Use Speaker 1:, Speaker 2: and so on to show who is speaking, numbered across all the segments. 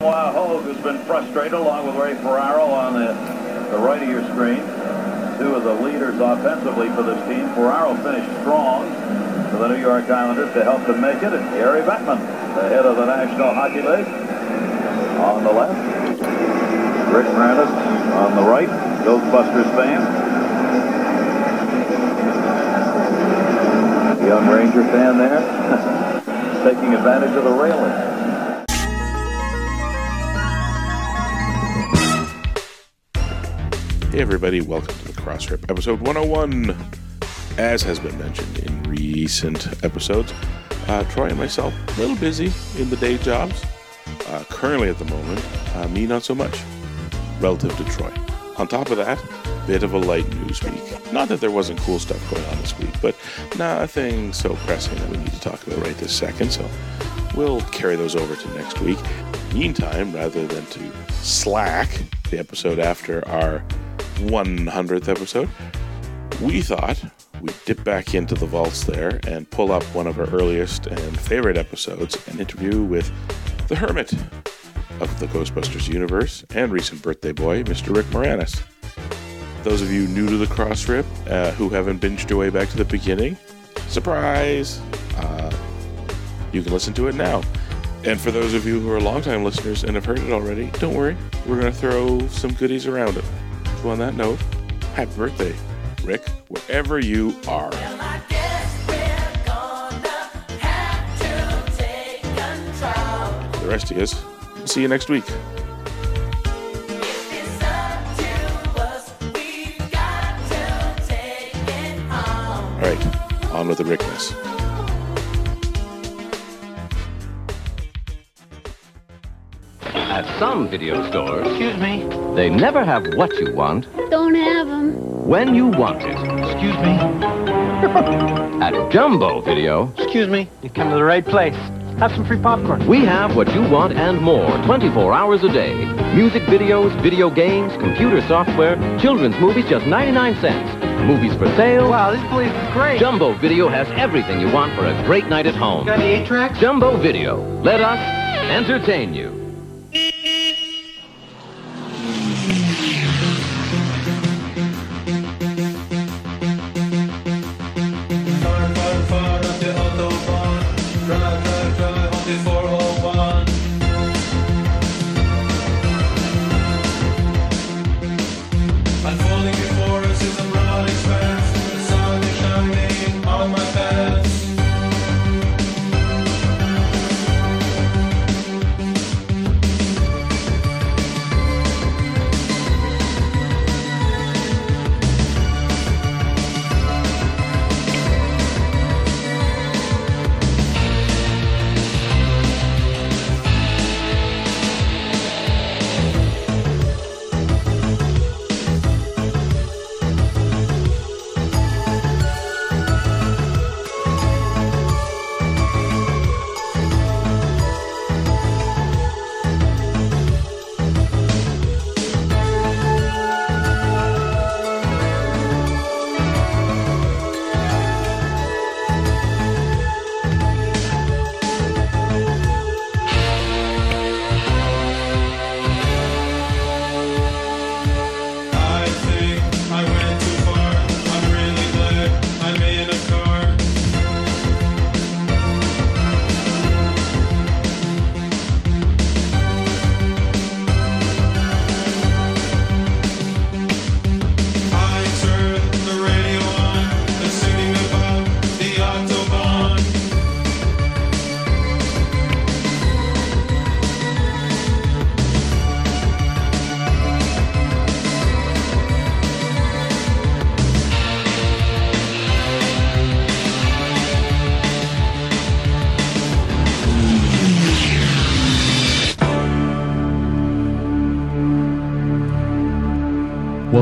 Speaker 1: While Hogue has been frustrated along with Ray Ferraro on the, the right of your screen. Two of the leaders offensively for this team. Ferraro finished strong for the New York Islanders to help them make it. And Gary Bettman, the head of the National Hockey League, on the left. Rick Moranis on the right, Ghostbusters fan. Young Ranger fan there, taking advantage of the railing.
Speaker 2: Everybody, welcome to the Crossrip, episode 101. As has been mentioned in recent episodes, uh, Troy and myself, a little busy in the day jobs. Uh, currently, at the moment, uh, me not so much, relative to Troy. On top of that, bit of a light news week. Not that there wasn't cool stuff going on this week, but nothing so pressing that we need to talk about right this second, so we'll carry those over to next week. Meantime, rather than to slack the episode after our 100th episode, we thought we'd dip back into the vaults there and pull up one of our earliest and favorite episodes an interview with the hermit of the Ghostbusters universe and recent birthday boy, Mr. Rick Moranis. Those of you new to the Crossrip uh, who haven't binged your way back to the beginning, surprise! Uh, you can listen to it now. And for those of you who are longtime listeners and have heard it already, don't worry, we're going to throw some goodies around it. On that note, happy birthday, Rick, wherever you are. The rest us, see you next week. All right, on with the Rickness.
Speaker 3: Some video stores,
Speaker 4: Excuse me.
Speaker 3: they never have what you want
Speaker 5: Don't have them.
Speaker 3: when you want it.
Speaker 4: Excuse me.
Speaker 3: At Jumbo Video,
Speaker 4: Excuse me. You come to the right place. Have some free popcorn.
Speaker 3: we have what you want and more 24 hours a day. Music videos, video games, computer software, children's movies just 99 cents. Movies for sale.
Speaker 4: Wow, this place is great.
Speaker 3: Jumbo Video has everything you want for a great night at home.
Speaker 4: Got any eight tracks?
Speaker 3: Jumbo Video. Let us entertain you.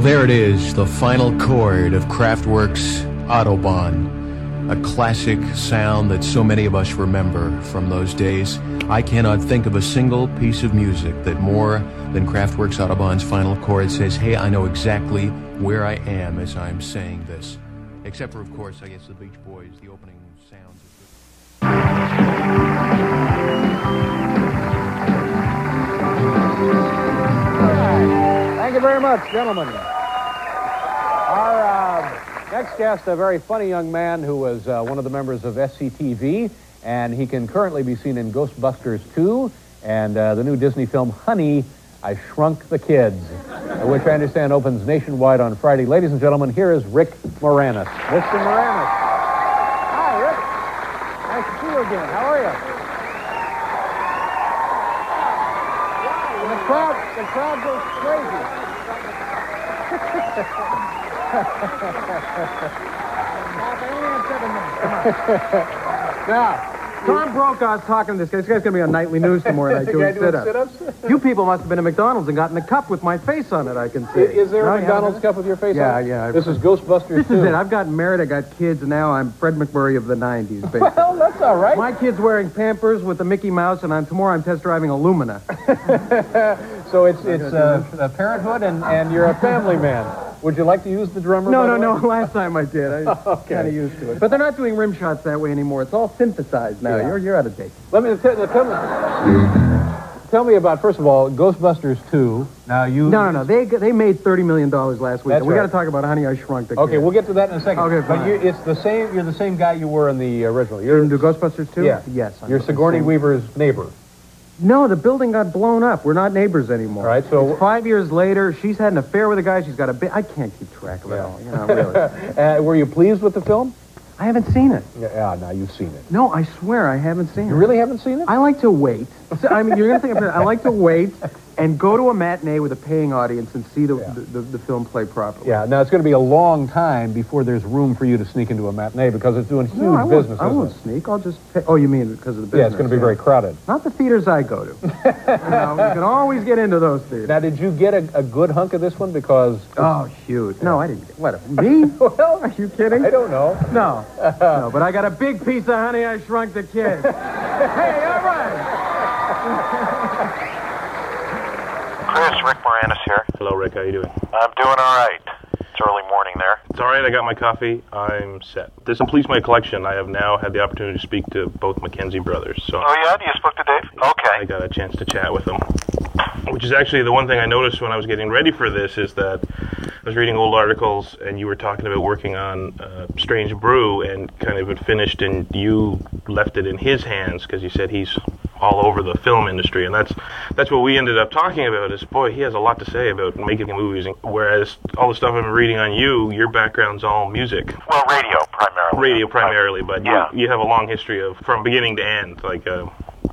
Speaker 6: There it is, the final chord of Kraftwerk's Autobahn, a classic sound that so many of us remember from those days. I cannot think of a single piece of music that more than Kraftwerk's Autobahn's final chord says, hey, I know exactly where I am as I'm saying this. Except for, of course, I guess the Beach Boys, the opening sounds. Thank you
Speaker 5: very much, gentlemen. Our uh, next guest, a very funny young man who was uh, one of the members of SCTV, and he can currently be seen in Ghostbusters 2 and uh, the new Disney film Honey, I Shrunk the Kids, which I understand opens nationwide on Friday. Ladies and gentlemen, here is Rick Moranis. Mr. Moranis. Hi, Rick. Nice to see you again. How are you? The crowd, the crowd goes crazy. now, Tom Brokaw's talking to this guy. This guy's going to be on nightly news tomorrow night doing sit-ups. You people must have been to McDonald's and gotten a cup with my face on it, I can see.
Speaker 7: Is there
Speaker 5: No,
Speaker 7: a
Speaker 5: you
Speaker 7: McDonald's cup with your face
Speaker 5: Yeah,
Speaker 7: on it?
Speaker 5: yeah.
Speaker 7: This is Ghostbusters
Speaker 5: This
Speaker 7: 2.
Speaker 5: is it. I've got married, I got kids, and now I'm Fred MacMurray of the 90s, basically.
Speaker 7: Well, that's all right.
Speaker 5: My kid's wearing Pampers with the Mickey Mouse, and I'm, tomorrow I'm test driving a Lumina.
Speaker 7: So it's it's uh, uh, parenthood, and, and you're a family man. Would you like to use the drummer?
Speaker 5: No, no, no. Last time I did. I
Speaker 7: Okay.
Speaker 5: kind of used to it. But they're not doing rim shots that way anymore. It's all synthesized now.
Speaker 7: Yeah.
Speaker 5: You're, you're out of date.
Speaker 7: Let me tell, tell me. Tell me about first of all Ghostbusters 2. Now you.
Speaker 5: No, no, no. They they made thirty million dollars last week.
Speaker 7: That's
Speaker 5: we got to talk about Honey, I Shrunk the
Speaker 7: Okay, we'll get to that in a second.
Speaker 5: Okay,
Speaker 7: But you, it's the same. You're the same guy you were in the original.
Speaker 5: You're
Speaker 7: You're
Speaker 5: Ghostbusters too?
Speaker 7: yeah.
Speaker 5: Yes. I'm
Speaker 7: You're Sigourney. Weaver's neighbor.
Speaker 5: No, the building got blown up. We're not neighbors anymore.
Speaker 7: All right, so-
Speaker 5: It's five years later, she's had an affair with a guy. She's got a bit. I can't keep track of it all. You know, really.
Speaker 7: Uh, were you pleased with the film?
Speaker 5: I haven't seen it.
Speaker 7: Yeah, yeah, now you've seen it.
Speaker 5: No, I swear I haven't seen it.
Speaker 7: You really haven't seen it?
Speaker 5: I like to wait. So, I mean, you're gonna think I'm, I like to wait and go to a matinee with a paying audience and see the,
Speaker 7: Yeah.
Speaker 5: the, the, the film play properly.
Speaker 7: Yeah. Now it's going to be a long time before there's room for you to sneak into a matinee because it's doing huge
Speaker 5: No, I won't,
Speaker 7: business.
Speaker 5: I won't
Speaker 7: it?
Speaker 5: sneak. I'll just. Pay. Oh, you mean because of the business?
Speaker 7: Yeah, it's going to be very crowded.
Speaker 5: Not the theaters I go to. you, know, you can always get into those theaters.
Speaker 7: Now, did you get a, a good hunk of this one? Because
Speaker 5: Oh, huge. No, I didn't. Get, what? Me?
Speaker 7: well,
Speaker 5: Are you kidding?
Speaker 7: I don't know.
Speaker 5: No, no, but I got a big piece of honey. I shrunk the kid. hey, all right.
Speaker 8: Chris, Rick Moranis here.
Speaker 9: Hello, Rick. How you doing?
Speaker 8: I'm doing all right. It's early morning there.
Speaker 9: It's all right. I got my coffee. I'm set. This completes my collection. I have now had the opportunity to speak to both Mackenzie brothers. So
Speaker 8: Oh yeah, you spoke to Dave? Okay.
Speaker 9: I got a chance to chat with them. Which is actually the one thing I noticed when I was getting ready for this is that I was reading old articles and you were talking about working on uh, Strange Brew and kind of it finished and you left it in his hands because you said he's all over the film industry and that's that's what we ended up talking about is boy he has a lot to say about making movies whereas all the stuff I've been reading on you your background's all music
Speaker 8: Well, radio primarily.
Speaker 9: radio primarily, but
Speaker 8: Yeah.
Speaker 9: you, you have a long history of from beginning to end, like uh,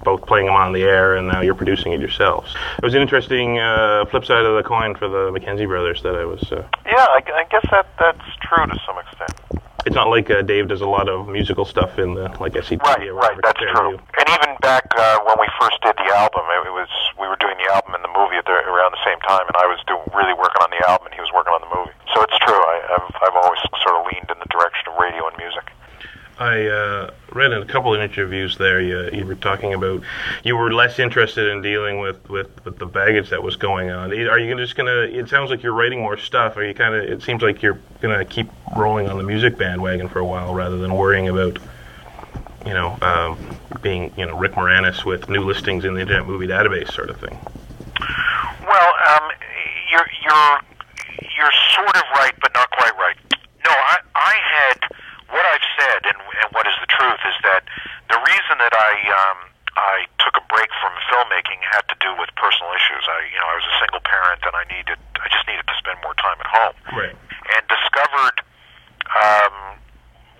Speaker 9: both playing them on the air and now you're producing it yourselves. It was an interesting uh, flip side of the coin for the Mackenzie brothers that I was. Uh,
Speaker 8: Yeah, I, I guess that that's true to some extent.
Speaker 9: it's not like uh, Dave does a lot of musical stuff in the like SCTV
Speaker 8: Right, right. That's true. And even back uh, when we first did the album, it, was we were doing the album and the movie at the, around the same time, and I was do, really working on the album, and he was working on the movie. So it's true. I, I've I've always sort of leaned in the direction of radio and music.
Speaker 9: I uh, read in a couple of interviews there you, you were talking about you were less interested in dealing with, with, with the baggage that was going on. Are you just gonna? It sounds like you're writing more stuff. Are you kind of? It seems like you're gonna keep rolling on the music bandwagon for a while rather than worrying about you know um, being you know Rick Moranis with new listings in the Internet Movie Database sort of thing.
Speaker 8: Well, um, you're you're you're sort of right, but not quite right. No, I I had what I've said, and and what is the truth is that the reason that I um I took a break from filmmaking had to do with personal issues. I you know I was a single parent, and I needed I just needed to spend more time at home,
Speaker 9: Right.
Speaker 8: and discovered um,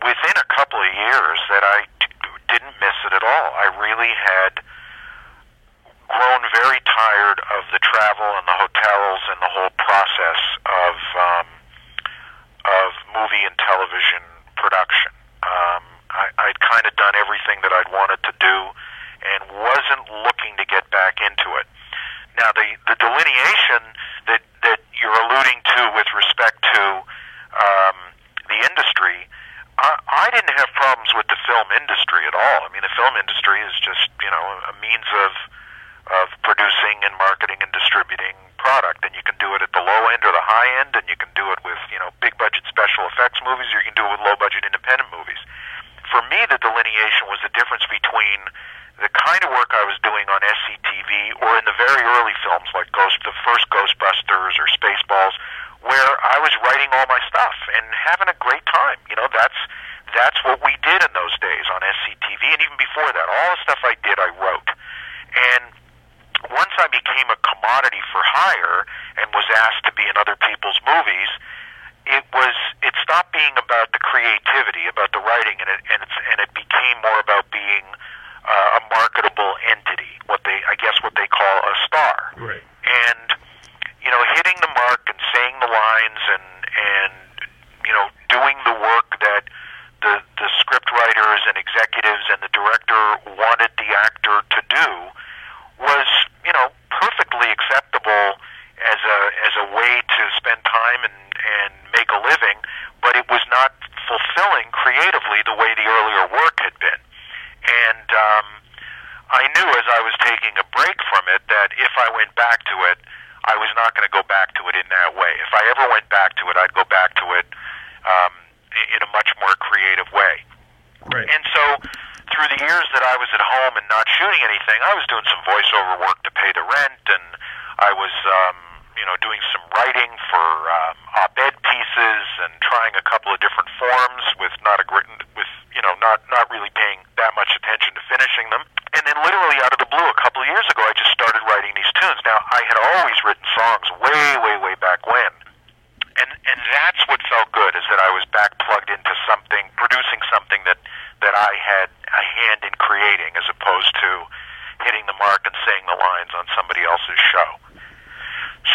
Speaker 8: within a couple of years that I d- didn't miss it at all. I really had grown very tired of the travel and the hotels and the whole process of um, of movie and television production. Um, I, I'd kind of done everything that I'd wanted to do, and wasn't looking to get back into it. Now, the the delineation that that you're alluding to with respect to um, the industry, I, I didn't have problems with the film at all. I mean, the film industry is just you know a means of of producing and marketing and distributing product, and you can do it at the low end or the high end, and you can do it with you know big budget special effects movies, or you can do it with low budget independent movies. For me, the delineation was the difference between the kind of work I was doing on SCTV or in the very early films like Ghost, the first Ghostbusters or Spaceballs, where I was writing all my stuff and having a great time. You know, that's that's what we did in those days on SCTV, and even before that, all the stuff I did, I wrote. And once I became a commodity for hire and was asked to be in other people's movies, it was it stopped being about the creativity, about the writing, and it and, it's, and it became more about being uh, a marketable entity, what they I guess what they call a star.
Speaker 9: Right.
Speaker 8: And you know, hitting the mark and saying the lines and and you know, doing the work that the the script writers and executives and the director wanted the actor to do was, you know, perfectly acceptable as a as a way to spend time and and make a living, but it was not fulfilling creatively the way the earlier work had been. And um, I knew as I was taking a break from it that if I went back to it, I was not going to go back to it in that way. If I ever went back to it, I'd go back to it um, i- in a much more creative way.
Speaker 9: Right.
Speaker 8: And so, through the years that I was at home and not shooting anything, I was doing some voiceover work to pay the rent, and I was, um, you know, doing some writing for um, op-ed pieces and trying a couple of different forms with not a great, with you know, not not really paying that much attention to finishing them. And then, literally out of the blue, a couple of years ago, I just started writing these tunes. Now, I had always written songs way, way, way back when and and that's what felt good is that I was back plugged into something, producing something that that I had a hand in creating, as opposed to hitting the mark and saying the lines on somebody else's show.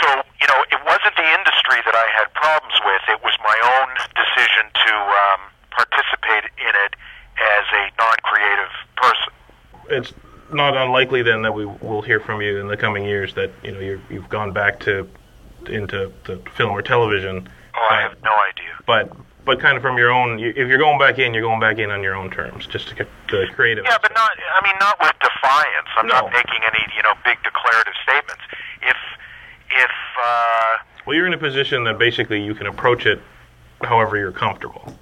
Speaker 8: So you know, it wasn't the industry that I had problems with; it was my own decision to um, participate in it as a non-creative person.
Speaker 9: It's not unlikely then that we will hear from you in the coming years that you know you're, you've gone back to into the film or television.
Speaker 8: Oh, I have no idea.
Speaker 9: But but kind of from your own, you- if you're going back in, you're going back in on your own terms, just to get the creative.
Speaker 8: Yeah, but not. I mean, not with defiance. I'm
Speaker 9: No.
Speaker 8: not making any, you know, big declarative statements. If, if, uh,
Speaker 9: Well, you're in a position that basically you can approach it however you're comfortable,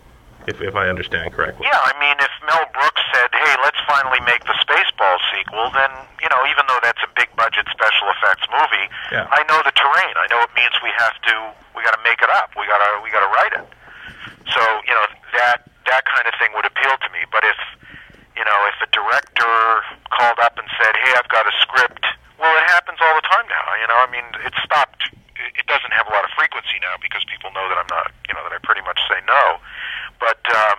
Speaker 9: if if I understand correctly.
Speaker 8: yeah, I mean, if Mel Brooks said, "Hey, let's finally make the Sequel," then you know, even though that's a big budget special effects movie,
Speaker 9: Yeah.
Speaker 8: I know the terrain. I know it means we have to, we got to make it up. We got to, we got to write it. So you know, that that kind of thing would appeal to me. But if you know, if a director called up and said, "Hey, I've got a script," well, it happens all the time now. You know, I mean, it stopped. It it doesn't have a lot of frequency now because people know that I'm not, you know, that I pretty much say no. But um,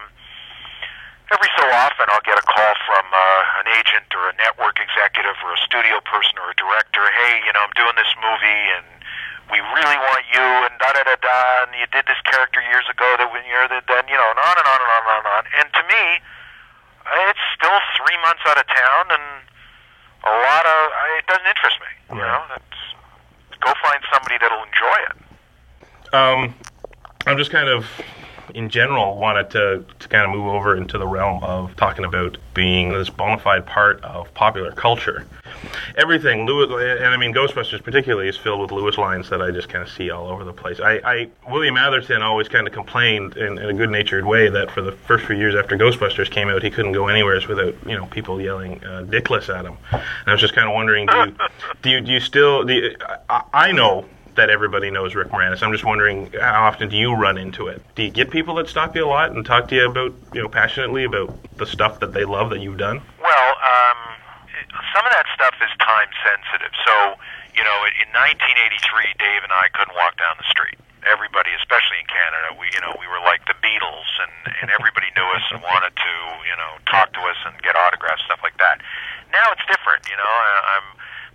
Speaker 8: every so often, I'll get a call from uh, an agent or a network executive or a studio person or a director. Hey, you know, I'm doing this movie and we really want you and da da da da and you did this character years ago that when you're the then you know and on and on and on and on and on. And to me, it's still three months out of town and a lot of it doesn't interest me. You know, that's go find somebody that'll enjoy it.
Speaker 9: Um, I'm just kind of, in general, wanted to, to kind of move over into the realm of talking about being this bona fide part of popular culture. Everything, Lewis, and I mean Ghostbusters particularly, is filled with Lewis lines that I just kind of see all over the place. I, I William Atherton always kind of complained in, in a good-natured way that for the first few years after Ghostbusters came out, he couldn't go anywhere without you know people yelling uh, "dickless" at him. And I was just kind of wondering, do you, do you, do you still? Do you, I, I know that everybody knows Rick Moranis. I'm just wondering how often do you run into it? Do you get people that stop you a lot and talk to you about, you know, passionately about the stuff that they love that you've done?
Speaker 8: Well, um, some of that stuff is time sensitive. So, you know, in 1983, Dave and I couldn't walk down the street. Everybody, especially in Canada, we, you know, we were like the Beatles, and and everybody knew us and wanted to, you know, talk to us and get autographs, stuff like that. Now it's different. You know, I, I'm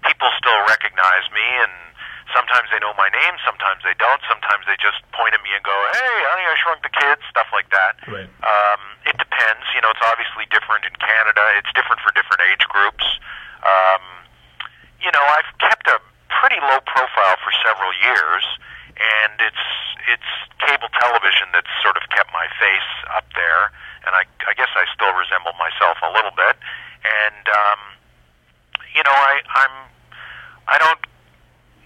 Speaker 8: people still recognize me, and sometimes they know my name, sometimes they don't. Sometimes they just point at me and go, "Hey, Honey, I Shrunk the Kids," stuff like that.
Speaker 9: Right.
Speaker 8: Um, it depends. You know, it's obviously different in Canada. It's different for different age groups. Um, you know, I've kept a pretty low profile for several years, and it's it's cable television that's sort of kept my face up there, and I, I guess I still resemble myself a little bit. And um, you know, I I'm I don't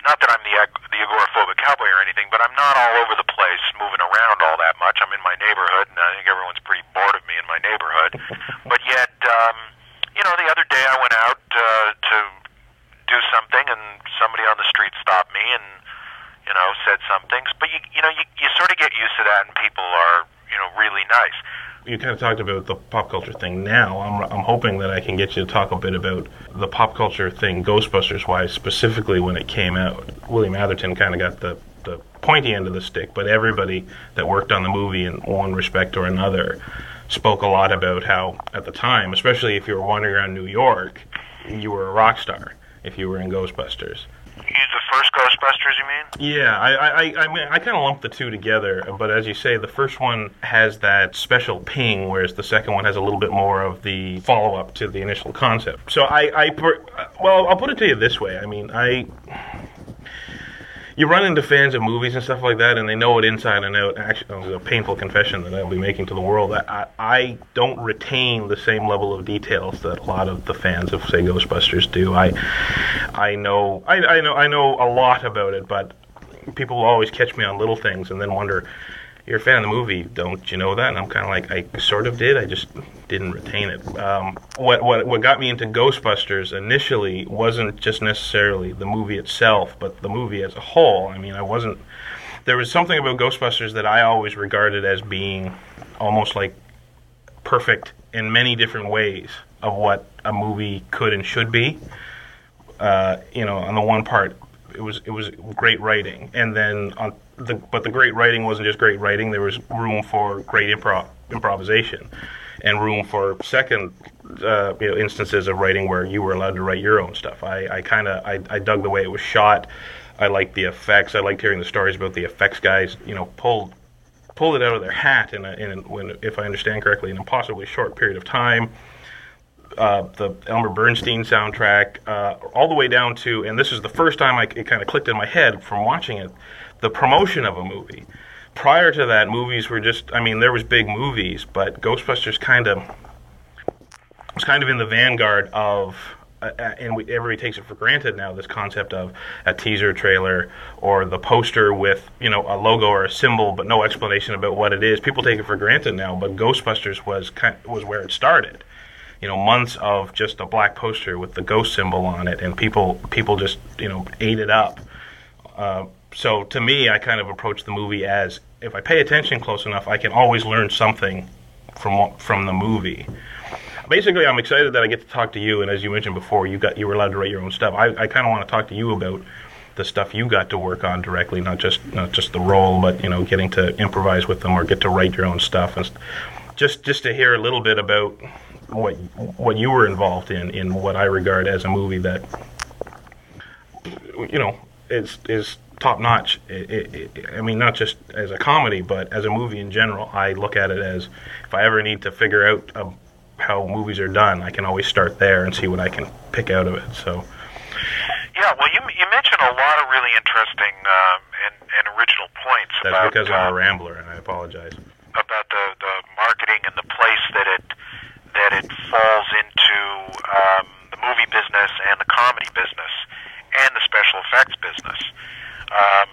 Speaker 8: not that I'm the ag- the agoraphobic cowboy or anything, but I'm not all over the place moving around all that much. I'm in my neighborhood, and I think everyone's pretty bored of me in my neighborhood. But yet, um, you know, the other day I went out uh, to do something, and somebody on the street stopped me and you know said some things. But you you know you you sort of get used to that, and people are you know really nice.
Speaker 9: You kind of talked about the pop culture thing. Now, I'm, I'm hoping that I can get you to talk a bit about the pop culture thing, Ghostbusters wise, specifically when it came out. William Atherton kind of got the, the pointy end of the stick, but everybody that worked on the movie in one respect or another spoke a lot about how, at the time, especially if you were wandering around New York, you were a rock star if you were in Ghostbusters.
Speaker 8: You the first Ghostbusters, you mean?
Speaker 9: Yeah, I I, I, mean, I kind of lump the two together, but as you say, the first one has that special ping, whereas the second one has a little bit more of the follow up to the initial concept. So I, I well, I'll put it to you this way. I mean, I you run into fans of movies and stuff like that, and they know it inside and out. Actually, oh, a painful confession that I'll be making to the world. I, I don't retain the same level of details that a lot of the fans of, say, Ghostbusters do. I, I know, I, I know, I know a lot about it, but people always catch me on little things and then wonder, "You're a fan of the movie, don't you know that?" And I'm kind of like, I sort of did. I just didn't retain it. Um, what what what got me into Ghostbusters initially wasn't just necessarily the movie itself, but the movie as a whole. I mean, I wasn't. There was something about Ghostbusters that I always regarded as being almost like perfect in many different ways of what a movie could and should be. Uh, you know, on the one part, it was it was great writing, and then on the but the great writing wasn't just great writing. There was room for great improv improvisation, and room for second uh, you know instances of writing where you were allowed to write your own stuff. I, I kind of I, I dug the way it was shot. I liked the effects. I liked hearing the stories about the effects guys. You know, pulled pulled it out of their hat in, a, in a, when, if I understand correctly, in a possibly short period of time. Uh, the Elmer Bernstein soundtrack, uh, all the way down to, and this is the first time I, it kind of clicked in my head from watching it, the promotion of a movie. Prior to that, movies were just, I mean, there was big movies, but Ghostbusters kind of was kind of in the vanguard of, uh, uh, and we, everybody takes it for granted now. This concept of a teaser trailer or the poster with you know a logo or a symbol, but no explanation about what it is. People take it for granted now, but Ghostbusters was kind, was where it started. You know, months of just a black poster with the ghost symbol on it, and people people just you know ate it up. Uh, so to me, I kind of approach the movie as if I pay attention close enough, I can always learn something from from the movie. Basically, I'm excited that I get to talk to you, and as you mentioned before, you got you were allowed to write your own stuff. I, I kind of want to talk to you about the stuff you got to work on directly, not just not just the role, but you know, getting to improvise with them or get to write your own stuff, and just just to hear a little bit about what what you were involved in in what I regard as a movie that you know is is top notch. I mean, not just as a comedy, but as a movie in general. I look at it as if I ever need to figure out uh, how movies are done, I can always start there and see what I can pick out of it. So,
Speaker 8: Yeah, well, you you mentioned a lot of really interesting um, and, and original points
Speaker 9: that's
Speaker 8: about
Speaker 9: because
Speaker 8: uh,
Speaker 9: I'm a rambler, and I apologize.
Speaker 8: about the the marketing and the place that it that it falls into um, the movie business and the comedy business and the special effects business. Um,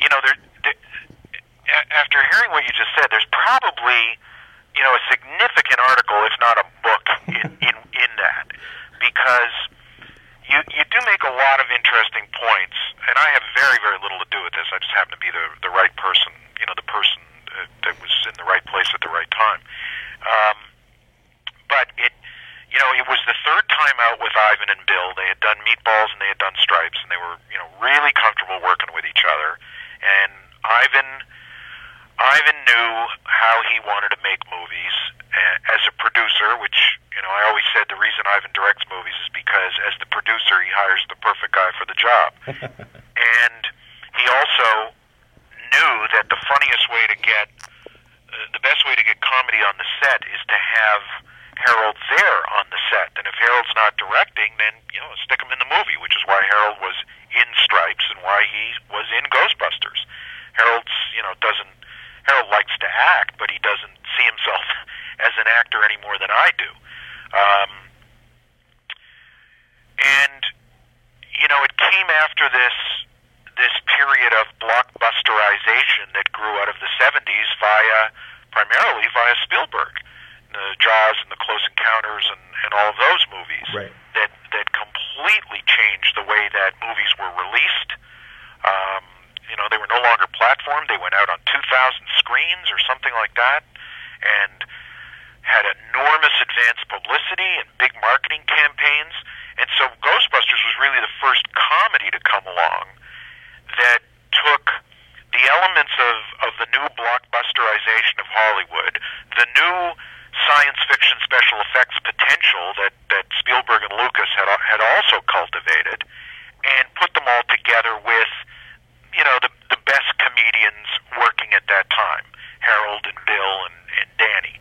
Speaker 8: you know, there, there, after hearing what you just said, there's probably you know a significant article, if not a book, in in, in that because you you do make a lot of interesting points, and I have very very little to do with this. I just happen to be the the right person, you know, the person uh, that was in the right place at the right time. Um, but it, you know, it was the third time out with Ivan and Bill. They had done Meatballs and they had done Stripes, and they were you know really comfortable working with each other. And Ivan. Ivan knew how he wanted to make movies as a producer, which you know I always said the reason Ivan directs movies is because as the producer he hires the perfect guy for the job, and he also knew that the funniest way to get uh, the best way to get comedy on the set is to have Harold there on the set, and if Harold's not directing, then you know stick him in the movie, which is why Harold was in Stripes and why he was in Ghostbusters. Harold's you know doesn't Harold likes to act, but he doesn't see himself as an actor any more than I do. Um, and you know, it came after this this period of blockbusterization that grew out of the '70s via primarily via Spielberg, the Jaws and the Close Encounters and, and all of those movies
Speaker 9: Right.
Speaker 8: that that completely changed the way that movies were released, um, platform. They were no longer platformed, they went out on 2,000 screens or something like that, and had enormous advanced publicity and big marketing campaigns. And so Ghostbusters was really the first comedy to come along that took the elements of, of the new blockbusterization of Hollywood, the new science fiction special effects potential that, that Spielberg and Lucas had, had also cultivated, and put them all together with, you know, the, the best comedians working at that time, Harold and Bill and, and Danny.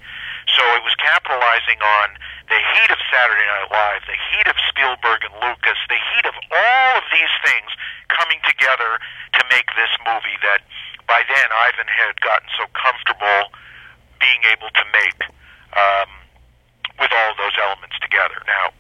Speaker 8: So it was capitalizing on the heat of Saturday Night Live, the heat of Spielberg and Lucas, the heat of all of these things coming together to make this movie that by then Ivan had gotten so comfortable being able to make um, with all of those elements together. Now,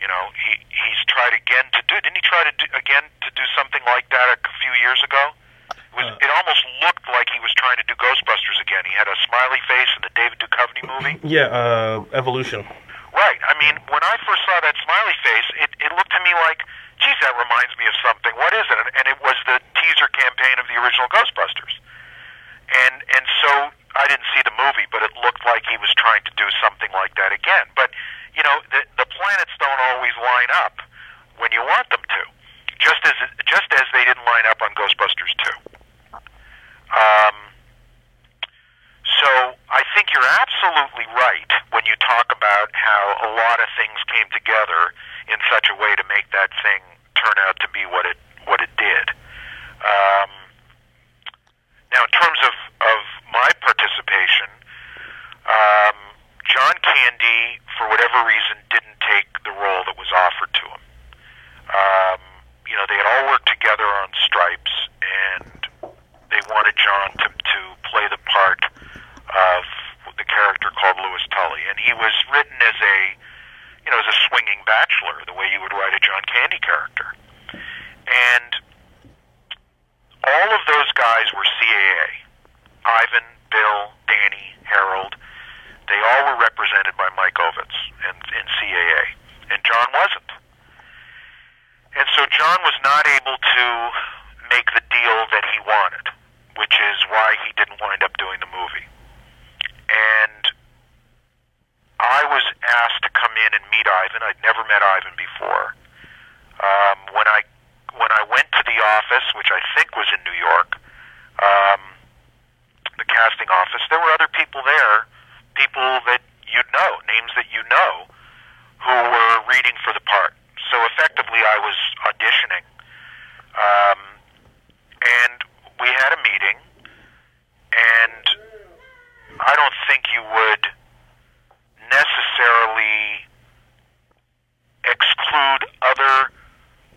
Speaker 8: you know, he he's tried again to do. Didn't he try to do again to do something like that a few years ago? It was. it almost looked like he was trying to do Ghostbusters again. He had a smiley face in the David Duchovny movie.
Speaker 9: Yeah, uh, Evolution.
Speaker 8: Right. I mean, when I first saw that smiley face, it, it looked to me like, geez, that reminds me of something. What is it? And, and it was the teaser campaign of the original Ghostbusters. And and so I didn't see the movie, but it looked like he was trying to do something like that again. But you know, the the planets don't always line up when you want them to. Just as just as they didn't line up on Ghostbusters 2. Um, so I think you're absolutely right when you talk about how a lot of things came together in such a way to make that thing turn out to be what it what it did. Um, now, in terms of of my participation, um, John Candy, for whatever reason, didn't take the role that was offered to him. Um, you know, they had all worked together on Stripes, and they wanted John to to play the part of the character called Lewis Tully, and he was written as a you know as a swinging bachelor, the way you would write a John Candy character, and all of those guys were CAA. Ivan, Bill, Danny, Harold, they all were represented by Mike Ovitz in, in CAA, and John wasn't. And so John was not able to make the deal that he wanted, which is why he didn't wind up doing the movie. And I was asked to come in and meet Ivan. I'd never met Ivan before. Um, when I when I went to the office, which I think was in New York, um, the casting office, there were other people there, people that you'd know, names that you know, who were reading for the part. So effectively, I was auditioning, um, and we had a meeting, and I don't think you would necessarily exclude other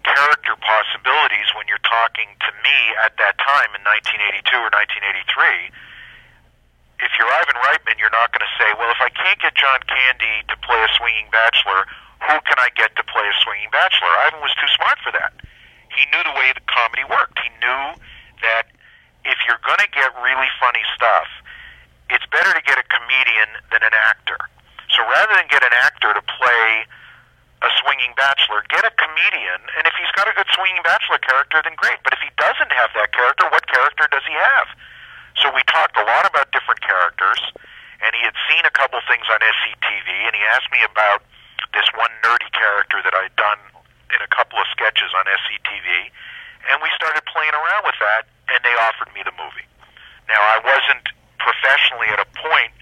Speaker 8: character possibilities when you're talking to me at that time in 1982 or 1983. If you're Ivan Reitman, you're not going to say, well, if I can't get John Candy to play a swinging bachelor, who can I get to play a swinging bachelor? Ivan was too smart for that. He knew the way the comedy worked. He knew that if you're going to get really funny stuff, it's better to get a comedian than an actor. So rather than get an actor to play a swinging bachelor, get a comedian, and if he's got a good swinging bachelor character, then great. But if he doesn't have that character, what character does he have? So we talked a lot about different characters, and he had seen a couple things on SCTV, and he asked me about this one nerdy character that I'd done in a couple of sketches on SCTV, and we started playing around with that, and they offered me the movie. Now, I wasn't professionally at a point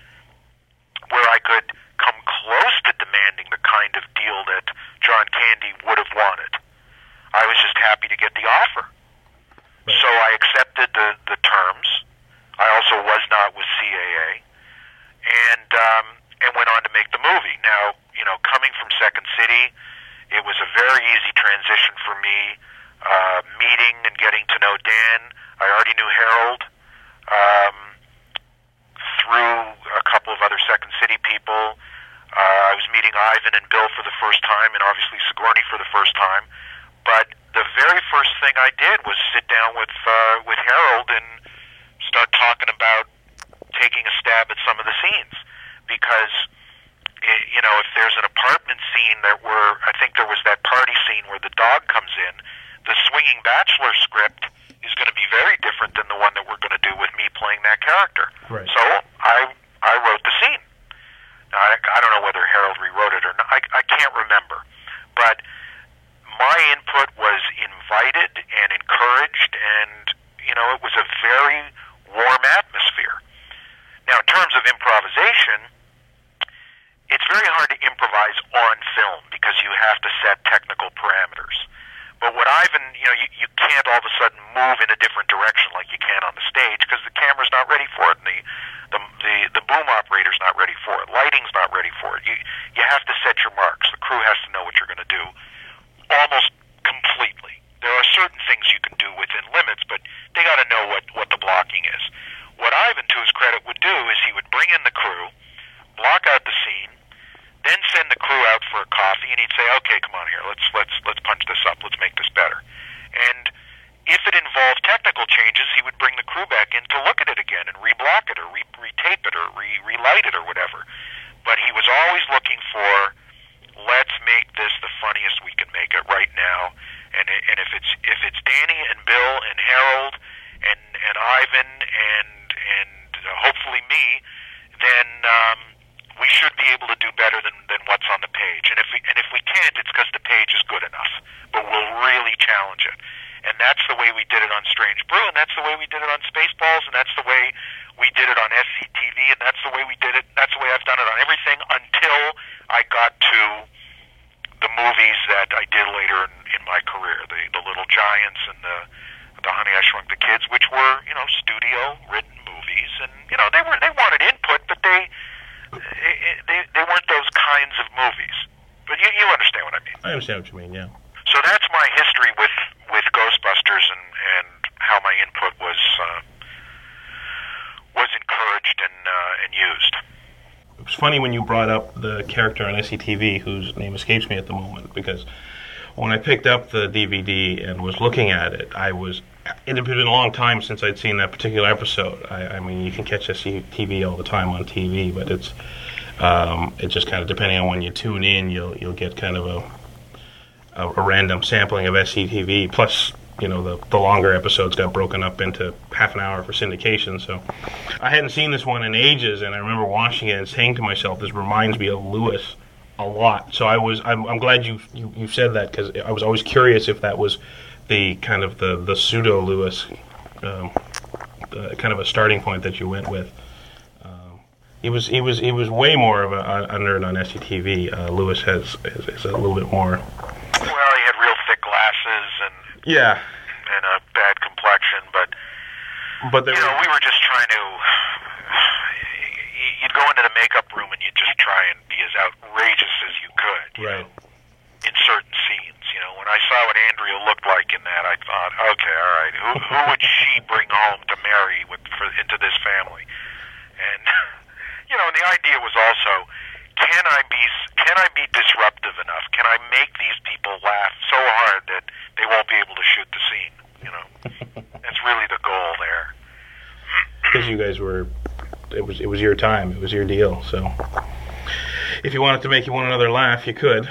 Speaker 8: where I could come close to demanding the kind of deal that John Candy would have wanted. I was just happy to get the offer. So I accepted the, the terms. I also was not with CAA, and um, and went on to make the movie. Now, you know, coming from Second City, it was a very easy transition for me. Uh, meeting and getting to know Dan. I already knew Harold um, through a couple of other Second City people. Uh, I was meeting Ivan and Bill for the first time, and obviously Sigourney for the first time. But the very first thing I did was sit down with uh, with Harold and start talking about taking a stab at some of the scenes because you know if there's an apartment scene that were I think there was that party scene where the dog comes in the swinging bachelor script is going to be very different than the one that we're going to do with me playing that character.
Speaker 9: Right.
Speaker 8: So I I wrote the scene. Now, I, I don't know whether Harold rewrote it or not. I, I can't remember, but my input was invited and encouraged, and you know it was a very warm atmosphere. Now, in terms of improvisation, it's very hard to improvise on film because you have to set technical parameters. But what Ivan, you know, you, you can't all of a sudden move in a different direction like you can on the stage because the camera's not ready for it and the, the the the boom operator's not ready for it. Lighting's not ready for it. You you have to set your marks. The crew has to know what you're going to do almost completely. There are certain things you can do within limits, but they got to know what what the blocking is. What Ivan, to his credit, would do is he would bring in the crew, block out the scene, then send the crew out for a coffee, and he'd say, "Okay, come on here, let's let's let's punch this up, let's make this better." And if it involved technical changes, he would bring the crew back in to look at it again and reblock it or re- retape it or re- relight it or whatever. But he was always looking for, let's make this the funniest we can make it right now. And i- and if it's if it's Danny and Bill and Harold and and Ivan and and uh, hopefully me, then um, we should be able to do better than, than what's on the page. And if we, and if we can't, it's because the page is good enough. But we'll really challenge it. And that's the way we did it on Strange Brew, and that's the way we did it on Spaceballs, and that's the way we did it on SCTV, and that's the way we did it. That's the way I've done it on everything until I got to the movies that I did later in, in my career, the the Little Giants and the the Honey I Shrunk the Kids, which were you know studio written movies, and you know they were they wanted input, but they they they weren't those kinds of movies. But you you understand what I mean.
Speaker 9: I understand what you mean. Yeah.
Speaker 8: So that's my history with with Ghostbusters and and how my input was uh, was encouraged and uh, and used.
Speaker 9: It was funny when you brought up the character on SCTV, whose name escapes me at the moment, because when I picked up the DVD and was looking at it, I was. It had been a long time since I'd seen that particular episode. I, I mean, you can catch SCTV all the time on TV, but it's um, it just kind of depending on when you tune in, you'll you'll get kind of a a, a random sampling of SCTV. Plus, you know, the the longer episodes got broken up into half an hour for syndication. So I hadn't seen this one in ages, and I remember watching it and saying to myself, "This reminds me of Lewis a lot." So I was I'm, I'm glad you you, you said that because I was always curious if that was the kind of the the pseudo Lewis. Um, uh, kind of a starting point that you went with. Um, he was he was he was way more of a, a nerd on SCTV. Uh, Lewis has is, is a little bit more.
Speaker 8: Well, he had real thick glasses and
Speaker 9: Yeah,
Speaker 8: and a bad complexion, but
Speaker 9: but there
Speaker 8: you know we were just trying to. You'd go into the makeup room and you'd just try and be as outrageous as you could. you
Speaker 9: right.
Speaker 8: know, in certain scenes. You know, when I saw what Andrea looked like in that, I thought, okay, all right, who who would she bring home to marry with for, into this family? And you know, and the idea was also, can I be can I be disruptive enough? Can I make these people laugh so hard that they won't be able to shoot the scene? You know, that's really the goal there.
Speaker 9: because you guys were it was it was your time it was your deal so if you wanted to make one another laugh you could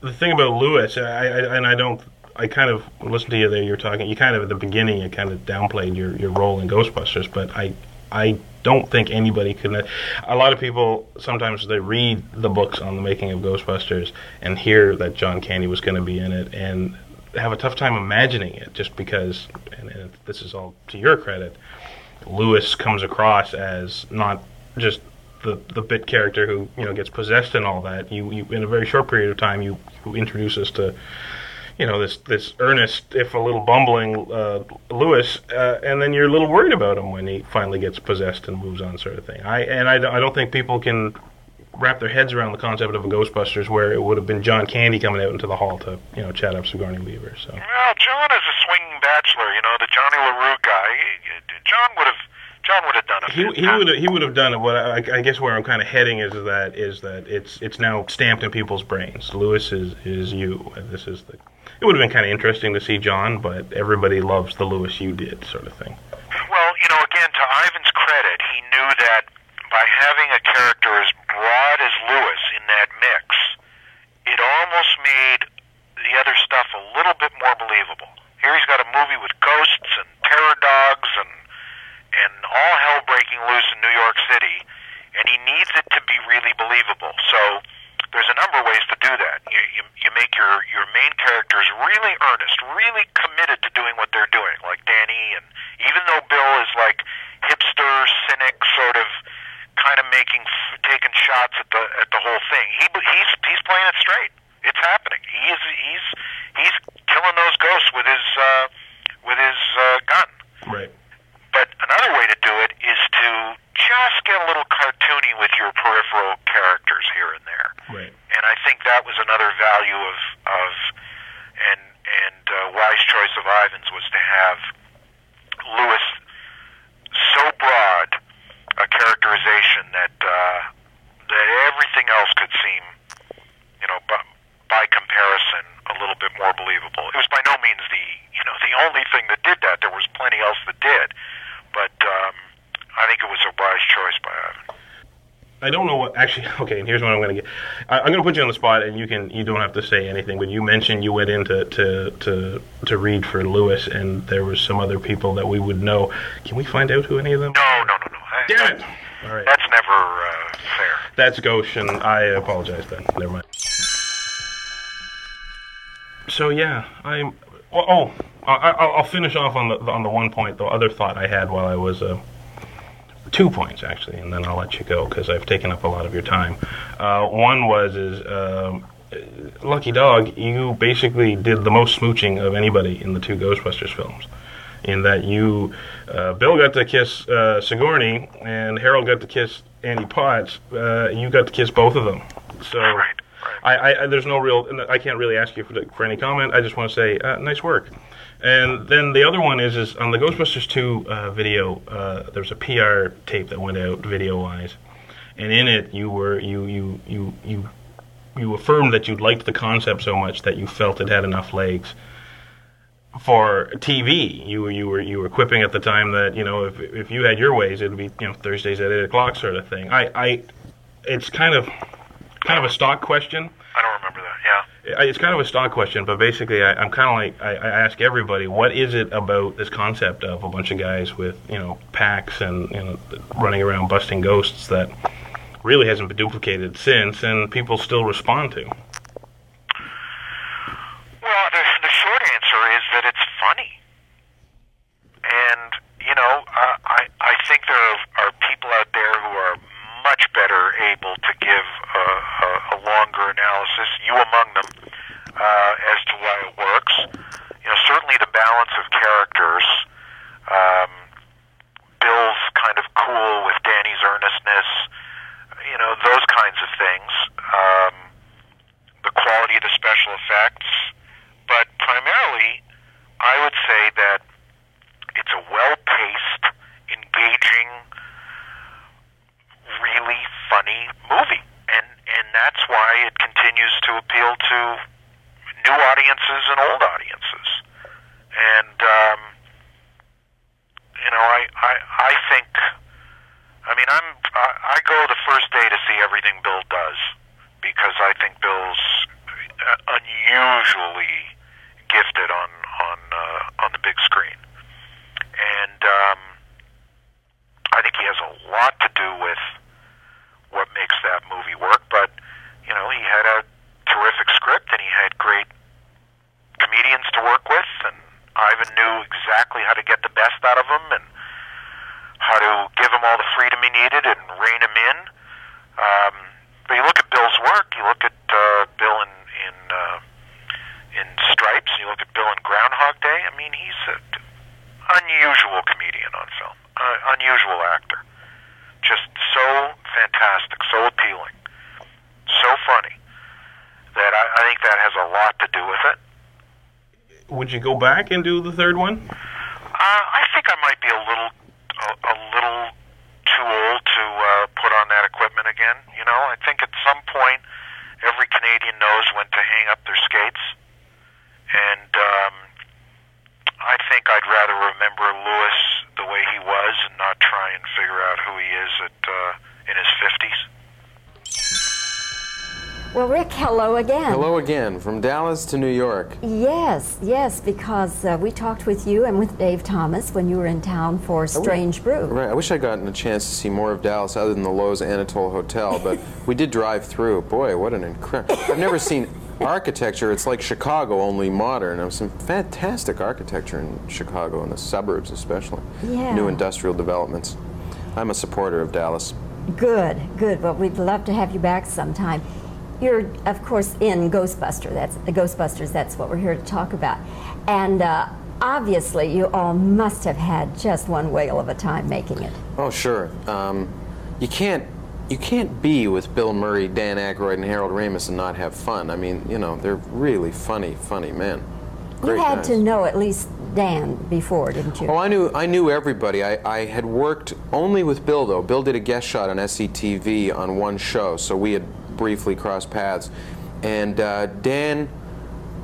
Speaker 9: the thing about lewis I, I and i don't i kind of listened to you there you're talking you kind of at the beginning you kind of downplayed your, your role in ghostbusters but i i don't think anybody could a lot of people sometimes they read the books on the making of ghostbusters and hear that john candy was going to be in it and have a tough time imagining it just because and, and this is all to your credit Lewis comes across as not just the the bit character who you know gets possessed and all that. You, you in a very short period of time you, you introduce us to you know this this earnest, if a little bumbling uh, Lewis, uh, and then you're a little worried about him when he finally gets possessed and moves on, sort of thing. I and I, I don't think people can wrap their heads around the concept of a Ghostbusters where it would have been John Candy coming out into the hall to you know chat up Sigourney Weaver. So
Speaker 8: Well, John is a swinging bachelor. You know, the Johnny LaRue guy. John would have. John would have done it.
Speaker 9: he he would he would have done it. What I, I guess where I'm kind of heading is that is that it's it's now stamped in people's brains. Lewis is is you, this is the. It would have been kind of interesting to see John, but everybody loves the Lewis you did, sort of thing.
Speaker 8: Well, you know, again, to Ivan's credit, he knew that by having a character as broad as Lewis in that mix, it almost made the other stuff a little bit more believable. Here he's got a movie with ghosts and terror dogs and and all hell breaking loose in New York City, and he needs it to be really believable. So there's a number of ways to do that. You, you, you make your, your main characters really earnest, really committed to doing what they're doing, like Danny, and even though Bill is like hipster, cynic, sort of kind of making, taking shots at the at the whole thing. He he's he's playing it straight. It's happening. He is he's
Speaker 9: he's killing those ghosts with his. Uh, actually. Okay, and here's what I'm going to get. I, I'm going to put you on the spot, and you can you don't have to say anything. But you mentioned you went in to to to, to read for Louis, and there was some other people that we would know. Can we find out who any of them?
Speaker 8: No, no, no, no. I-
Speaker 9: Damn it! All right,
Speaker 8: That's never uh, fair.
Speaker 9: that's Gauche, and I apologize. Then never mind. So yeah, I'm. Oh, oh I, I- I'll finish off on the on the one point. The other thought I had while I was. Uh, two points actually, and then I'll let you go because I've taken up a lot of your time. Uh, one was is um, Lucky Dog. You basically did the most smooching of anybody in the two Ghostbusters films, in that you, uh, Bill got to kiss uh, Sigourney and Harold got to kiss Annie Potts. Uh, you got to kiss both of them. So.
Speaker 8: Right.
Speaker 9: I, I, I- there's no real. I can't really ask you for, for any comment. I just want to say, uh, nice work. And then the other one is, is on the Ghostbusters 2 uh, video. Uh, there was a PR tape that went out video-wise, and in it you were you you you you you affirmed that you liked the concept so much that you felt it had enough legs for TV. You you were you were quipping at the time that you know if if you had your ways, it'd be you know Thursdays at eight o'clock sort of thing. I I it's kind of kind of a stock question.
Speaker 8: I don't remember that.
Speaker 9: It's kind of a stock question, but basically, I, I'm kind of like I, I ask everybody, what is it about this concept of a bunch of guys with you know packs and you know running around busting ghosts that really hasn't been duplicated since, and people still respond to?
Speaker 8: Well, the, the short answer is that it's funny. And, you know, uh, I, I think there are, are people out there who are much better able to give a, a, a longer analysis, you among them, uh, as to why it works. You know, certainly the balance of characters, um, Bill's kind of cool with Danny's earnestness, you know, those kinds of things. Um, the quality of the special effects, but primarily, I would say that it's a well-paced, engaging, really funny movie, and and that's why it continues to appeal to new audiences and old audiences. And um, you know, I I I think, I mean, I'm I, I go the first day to see everything Bill does because I think Bill's uh, unusually gifted on on uh, on the big screen, and um, I think he has a lot to do with what makes that movie work. But you know, he had a terrific script and he had great comedians to work with, and Ivan knew exactly how to get the best out of him and how to give him all the freedom he needed and rein him in. Um, but you look at Bill's work, you look at uh, Bill in in uh, in Stripes, you look at Bill in Groundhog Day. I mean, he's an unusual comedian on film, uh, unusual actor, just so fantastic, so appealing, so funny that I, I think that has a lot to do with it.
Speaker 9: Would you go back and do the third one?
Speaker 8: Uh, I think I might be a little, a, a little too old to uh, put on that equipment again. You know, I think at some point every Canadian knows when to hang up their skates, and um, I think I'd rather remember Louis the way he was and not try and figure out who he is at uh, in his fifties.
Speaker 10: Well, Rick, hello again.
Speaker 11: Hello again, from Dallas to New York.
Speaker 10: Yes, yes, because uh, we talked with you and with Dave Thomas when you were in town for Strange Brew.
Speaker 11: Right, I wish I'd gotten a chance to see more of Dallas other than the Loews Anatole Hotel, but we did drive through. Boy, what an incredible. I've never seen architecture. It's like Chicago, only modern. There's some fantastic architecture in Chicago, in the suburbs especially.
Speaker 10: Yeah.
Speaker 11: New industrial developments. I'm a supporter of Dallas.
Speaker 10: Good, good. Well, we'd love to have you back sometime. You're, of course, in Ghostbuster. That's the Ghostbusters. That's what we're here to talk about. And uh, obviously, you all must have had just one whale of a time making it.
Speaker 11: Oh, sure. Um, you can't you can't be with Bill Murray, Dan Aykroyd, and Harold Ramis and not have fun. I mean, you know, they're really funny, funny men. Great
Speaker 10: you had
Speaker 11: guys.
Speaker 10: to know at least Dan before, didn't you?
Speaker 11: Oh, I knew I knew everybody. I, I had worked only with Bill though. Bill did a guest shot on SCTV on one show, so we had briefly crossed paths. And uh, Dan,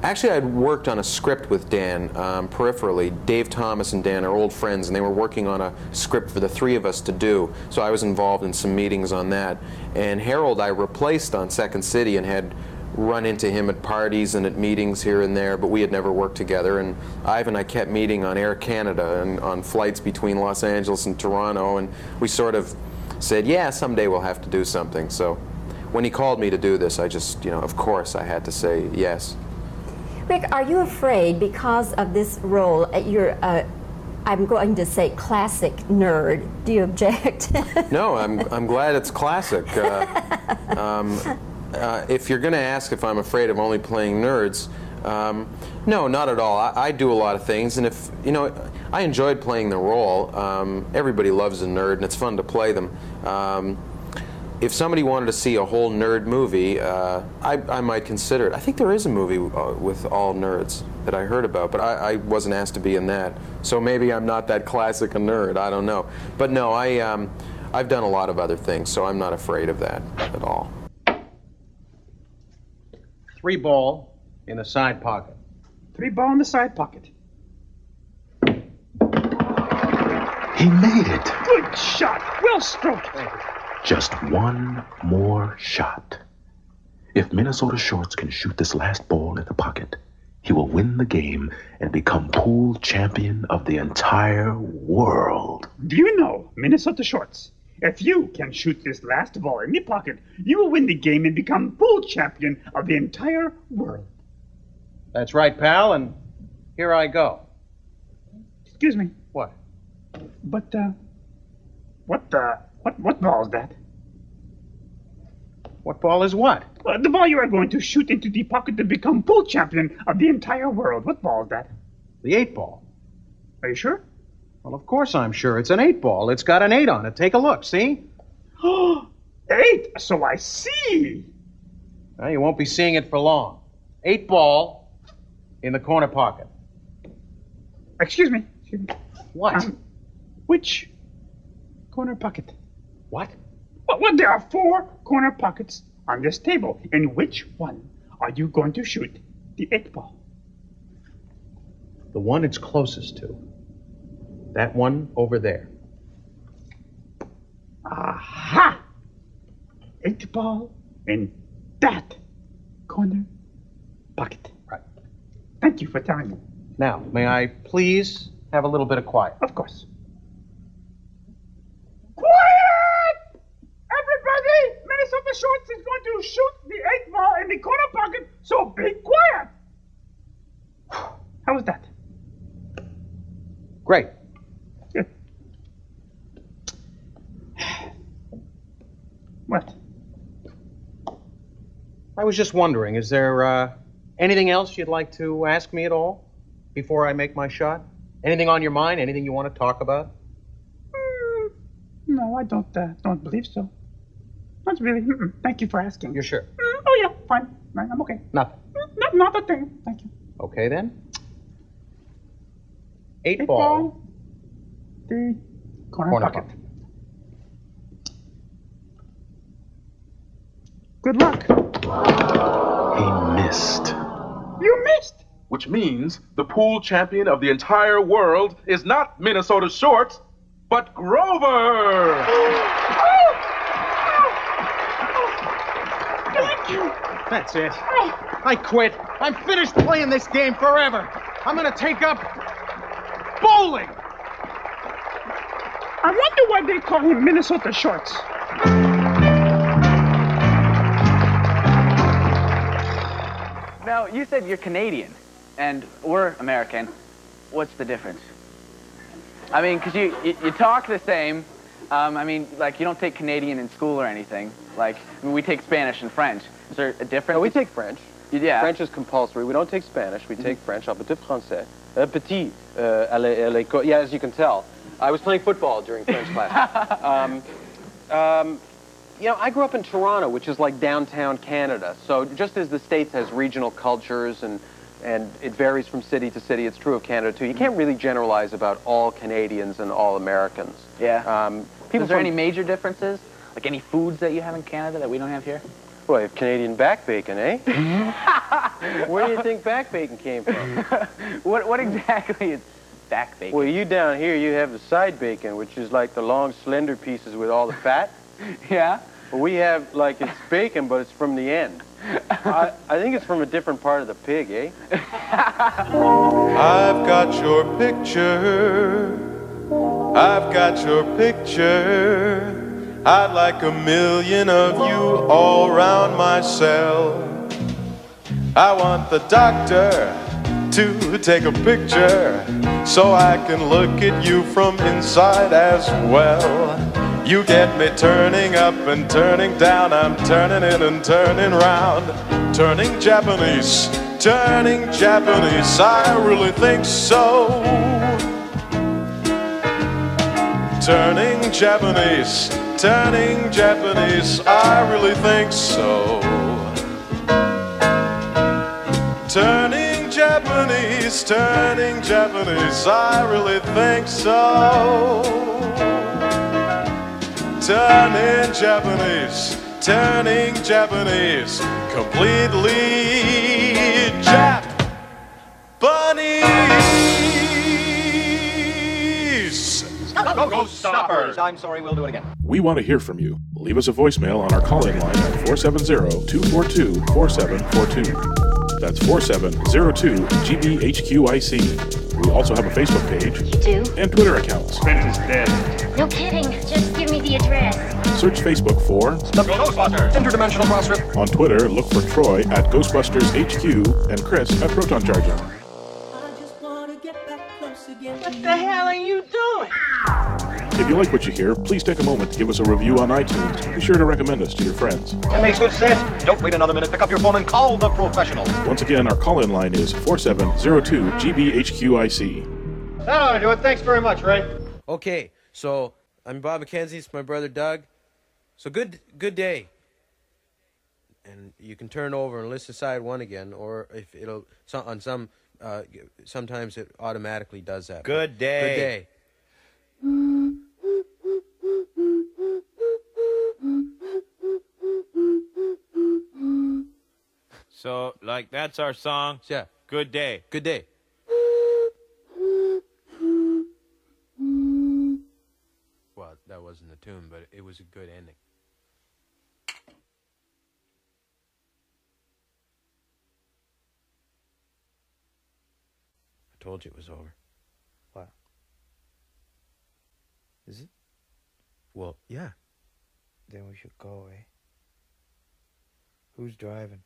Speaker 11: actually, I'd worked on a script with Dan um, peripherally. Dave Thomas and Dan are old friends, and they were working on a script for the three of us to do. So I was involved in some meetings on that. And Harold, I replaced on Second City and had run into him at parties and at meetings here and there, but we had never worked together. And Ivan and I kept meeting on Air Canada and on flights between Los Angeles and Toronto, and we sort of said, yeah, someday we'll have to do something. So when he called me to do this, I just, you know, of course I had to say yes.
Speaker 10: Rick, are you afraid because of this role? uh, You're, uh, I'm going to say, classic nerd. Do you object?
Speaker 11: No, I'm, I'm glad it's classic. Uh, um, uh, if you're going to ask if I'm afraid of only playing nerds, um, no, not at all. I, I do a lot of things, and if, you know, I enjoyed playing the role. Um, everybody loves a nerd, and it's fun to play them. If somebody wanted to see a whole nerd movie, uh, I, I might consider it. I think there is a movie uh, with all nerds that I heard about, but I, I wasn't asked to be in that. So maybe I'm not that classic a nerd. I don't know. But no, I, um, I've done a lot of other things, so I'm not afraid of that at all.
Speaker 7: Three ball in the side pocket.
Speaker 12: Three ball in the side pocket.
Speaker 13: He made it.
Speaker 12: Good shot. Well stroked.
Speaker 13: Just one more shot. If Minnesota Shorts can shoot this last ball in the pocket, he will win the game and become pool champion of the entire world.
Speaker 12: Do you know, Minnesota Shorts? If you can shoot this last ball in the pocket, you will win the game and become pool champion of the entire world.
Speaker 7: That's right, pal, and here I go.
Speaker 12: Excuse me.
Speaker 7: What?
Speaker 12: But, uh, what, uh, what, what ball is that?
Speaker 7: What ball is what?
Speaker 12: Uh, the ball you are going to shoot into the pocket to become pool champion of the entire world. What ball is that?
Speaker 7: The eight ball.
Speaker 12: Are you sure?
Speaker 7: Well, of course I'm sure. It's an eight ball. It's got an eight on it. Take a look, see?
Speaker 12: Eight. So I see.
Speaker 7: Well, you won't be seeing it for long. Eight ball in the corner pocket.
Speaker 12: Excuse me. Excuse me.
Speaker 7: What?
Speaker 12: Um, which corner pocket?
Speaker 7: What?
Speaker 12: Well, well, there are four corner pockets on this table. In which one are you going to shoot the eight ball?
Speaker 7: The one it's closest to. That one over there.
Speaker 12: Aha! Eight ball in that corner pocket.
Speaker 7: Right.
Speaker 12: Thank you for telling me.
Speaker 7: Now, may I please have a little bit of quiet?
Speaker 12: Of course. Quiet! Everybody! Shorts is going to shoot the eight ball in the corner pocket, so be quiet! How was that?
Speaker 7: Great.
Speaker 12: Good. What?
Speaker 7: I was just wondering, is there uh, anything else you'd like to ask me at all before I make my shot? Anything on your mind? Anything you want to talk about?
Speaker 12: Mm, no, I don't. Uh, don't believe so. Not really. Mm-mm. Thank you for asking.
Speaker 7: You're sure?
Speaker 12: Mm, oh yeah, fine. Right, I'm okay.
Speaker 7: Nothing.
Speaker 12: Mm, not, not a thing. Thank you.
Speaker 7: Okay then. Eight,
Speaker 12: Eight
Speaker 7: ball.
Speaker 12: ball. The corner,
Speaker 7: Corner
Speaker 12: pocket. Good luck.
Speaker 13: He missed.
Speaker 12: You missed.
Speaker 2: Which means the pool champion of the entire world is not Minnesota Shorts, but Grover!
Speaker 12: Thank you.
Speaker 7: That's it. I quit. I'm finished playing this game forever. I'm gonna take up bowling.
Speaker 12: I wonder why they call him Minnesota Shorts.
Speaker 14: Now, you said you're Canadian, and we're American. What's the difference? I mean, because you, you, you talk the same. Um, I mean, like, you don't take Canadian in school or anything. Like, I mean, we take Spanish and French. Is there a difference?
Speaker 15: No, we take French.
Speaker 14: Yeah.
Speaker 15: French is compulsory. We don't take Spanish. We take French. Un petit français. Un petit. Uh, à l'é- à l'école. Yeah, as you can tell. I was playing football during French class. um, um, you know, I grew up in Toronto, which is like downtown Canada. So just as the States has regional cultures and
Speaker 5: and it varies from city to city. It's true of Canada too. You can't really generalize about all Canadians and all Americans.
Speaker 14: Yeah.
Speaker 5: Um, people
Speaker 14: Is there
Speaker 5: from-
Speaker 14: any major differences? Like any foods that you have in Canada that we don't have here?
Speaker 5: Well, you have Canadian back bacon, eh? Where do you think back bacon came from?
Speaker 14: what what exactly is back bacon?
Speaker 5: Well, you down here, you have the side bacon, which is like the long, slender pieces with all the fat.
Speaker 14: yeah.
Speaker 5: Well, we have like it's bacon, but it's from the end. I, I think it's from a different part of the pig, eh?
Speaker 16: I've got your picture. I've got your picture. I'd like a million of you all round my cell. I want the doctor to take a picture so I can look at you from inside as well. You get me turning up and turning down. I'm turning in and turning round. Turning Japanese, turning Japanese. I really think so. Turning Japanese, turning Japanese. I really think so. Turning Japanese, turning Japanese. I really think so. Turning Japanese, turning Japanese. Completely Japanese.
Speaker 17: Go stoppers! I'm sorry, we'll do it again.
Speaker 2: We want to hear from you. Leave us a voicemail on our call-in line at 470-242-4742. That's 4702-GBHQIC. We also have a Facebook page.
Speaker 18: do?
Speaker 2: And Twitter accounts.
Speaker 12: Spence is dead.
Speaker 18: No kidding. Just give me the address.
Speaker 2: Search Facebook for
Speaker 17: The Ghostbusters! Interdimensional Cross Rip.
Speaker 2: On Twitter, look for Troy at Ghostbusters HQ and Chris at Proton Charger.
Speaker 19: You doing?
Speaker 2: If you like what you hear, please take a moment to give us a review on iTunes. Be sure to recommend us to your friends.
Speaker 17: That makes good sense. Don't wait another minute. Pick up your phone and call the professionals.
Speaker 2: Once again, our call-in line is 4702-GBHQIC.
Speaker 20: That ought to do it. Thanks very much, Ray.
Speaker 6: Okay, so I'm Bob McKenzie. It's my brother Doug. So good, good day. And you can turn over and listen to side one again, or if it'll on some, uh, sometimes it automatically does that.
Speaker 21: Good day.
Speaker 6: Good day.
Speaker 21: So, like, that's our song.
Speaker 6: Yeah.
Speaker 21: Good day.
Speaker 6: Good day. Well, that wasn't the tune, but it was a good ending. Told you it was over.
Speaker 22: What? Is it?
Speaker 6: Well, yeah.
Speaker 22: Then we should go, eh? Who's driving?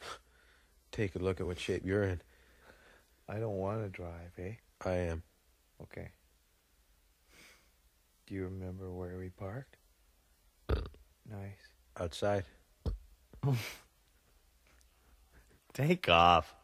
Speaker 6: Take a look at what shape you're in.
Speaker 22: I don't want to drive, eh?
Speaker 6: I am.
Speaker 22: Okay. Do you remember where we parked? Nice.
Speaker 6: Outside.
Speaker 21: Take off.